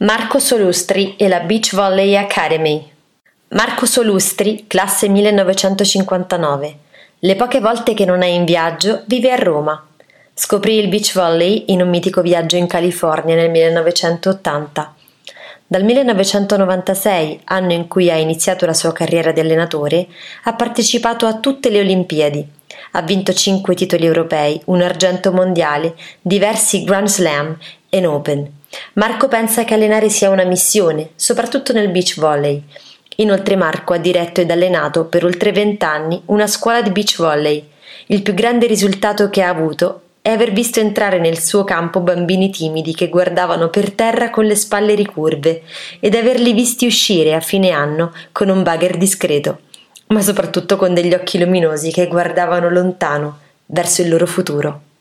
Marco Solustri e la Beach Volley Academy. Marco Solustri, classe 1959. Le poche volte che non è in viaggio, vive a Roma. Scoprì il beach volley in un mitico viaggio in California nel 1980. Dal 1996, anno in cui ha iniziato la sua carriera di allenatore, ha partecipato a tutte le Olimpiadi. Ha vinto cinque titoli europei, un argento mondiale, diversi Grand Slam e Open. Marco pensa che allenare sia una missione, soprattutto nel beach volley. Inoltre Marco ha diretto ed allenato per oltre vent'anni una scuola di beach volley. Il più grande risultato che ha avuto è aver visto entrare nel suo campo bambini timidi che guardavano per terra con le spalle ricurve ed averli visti uscire a fine anno con un bagger discreto, ma soprattutto con degli occhi luminosi che guardavano lontano verso il loro futuro.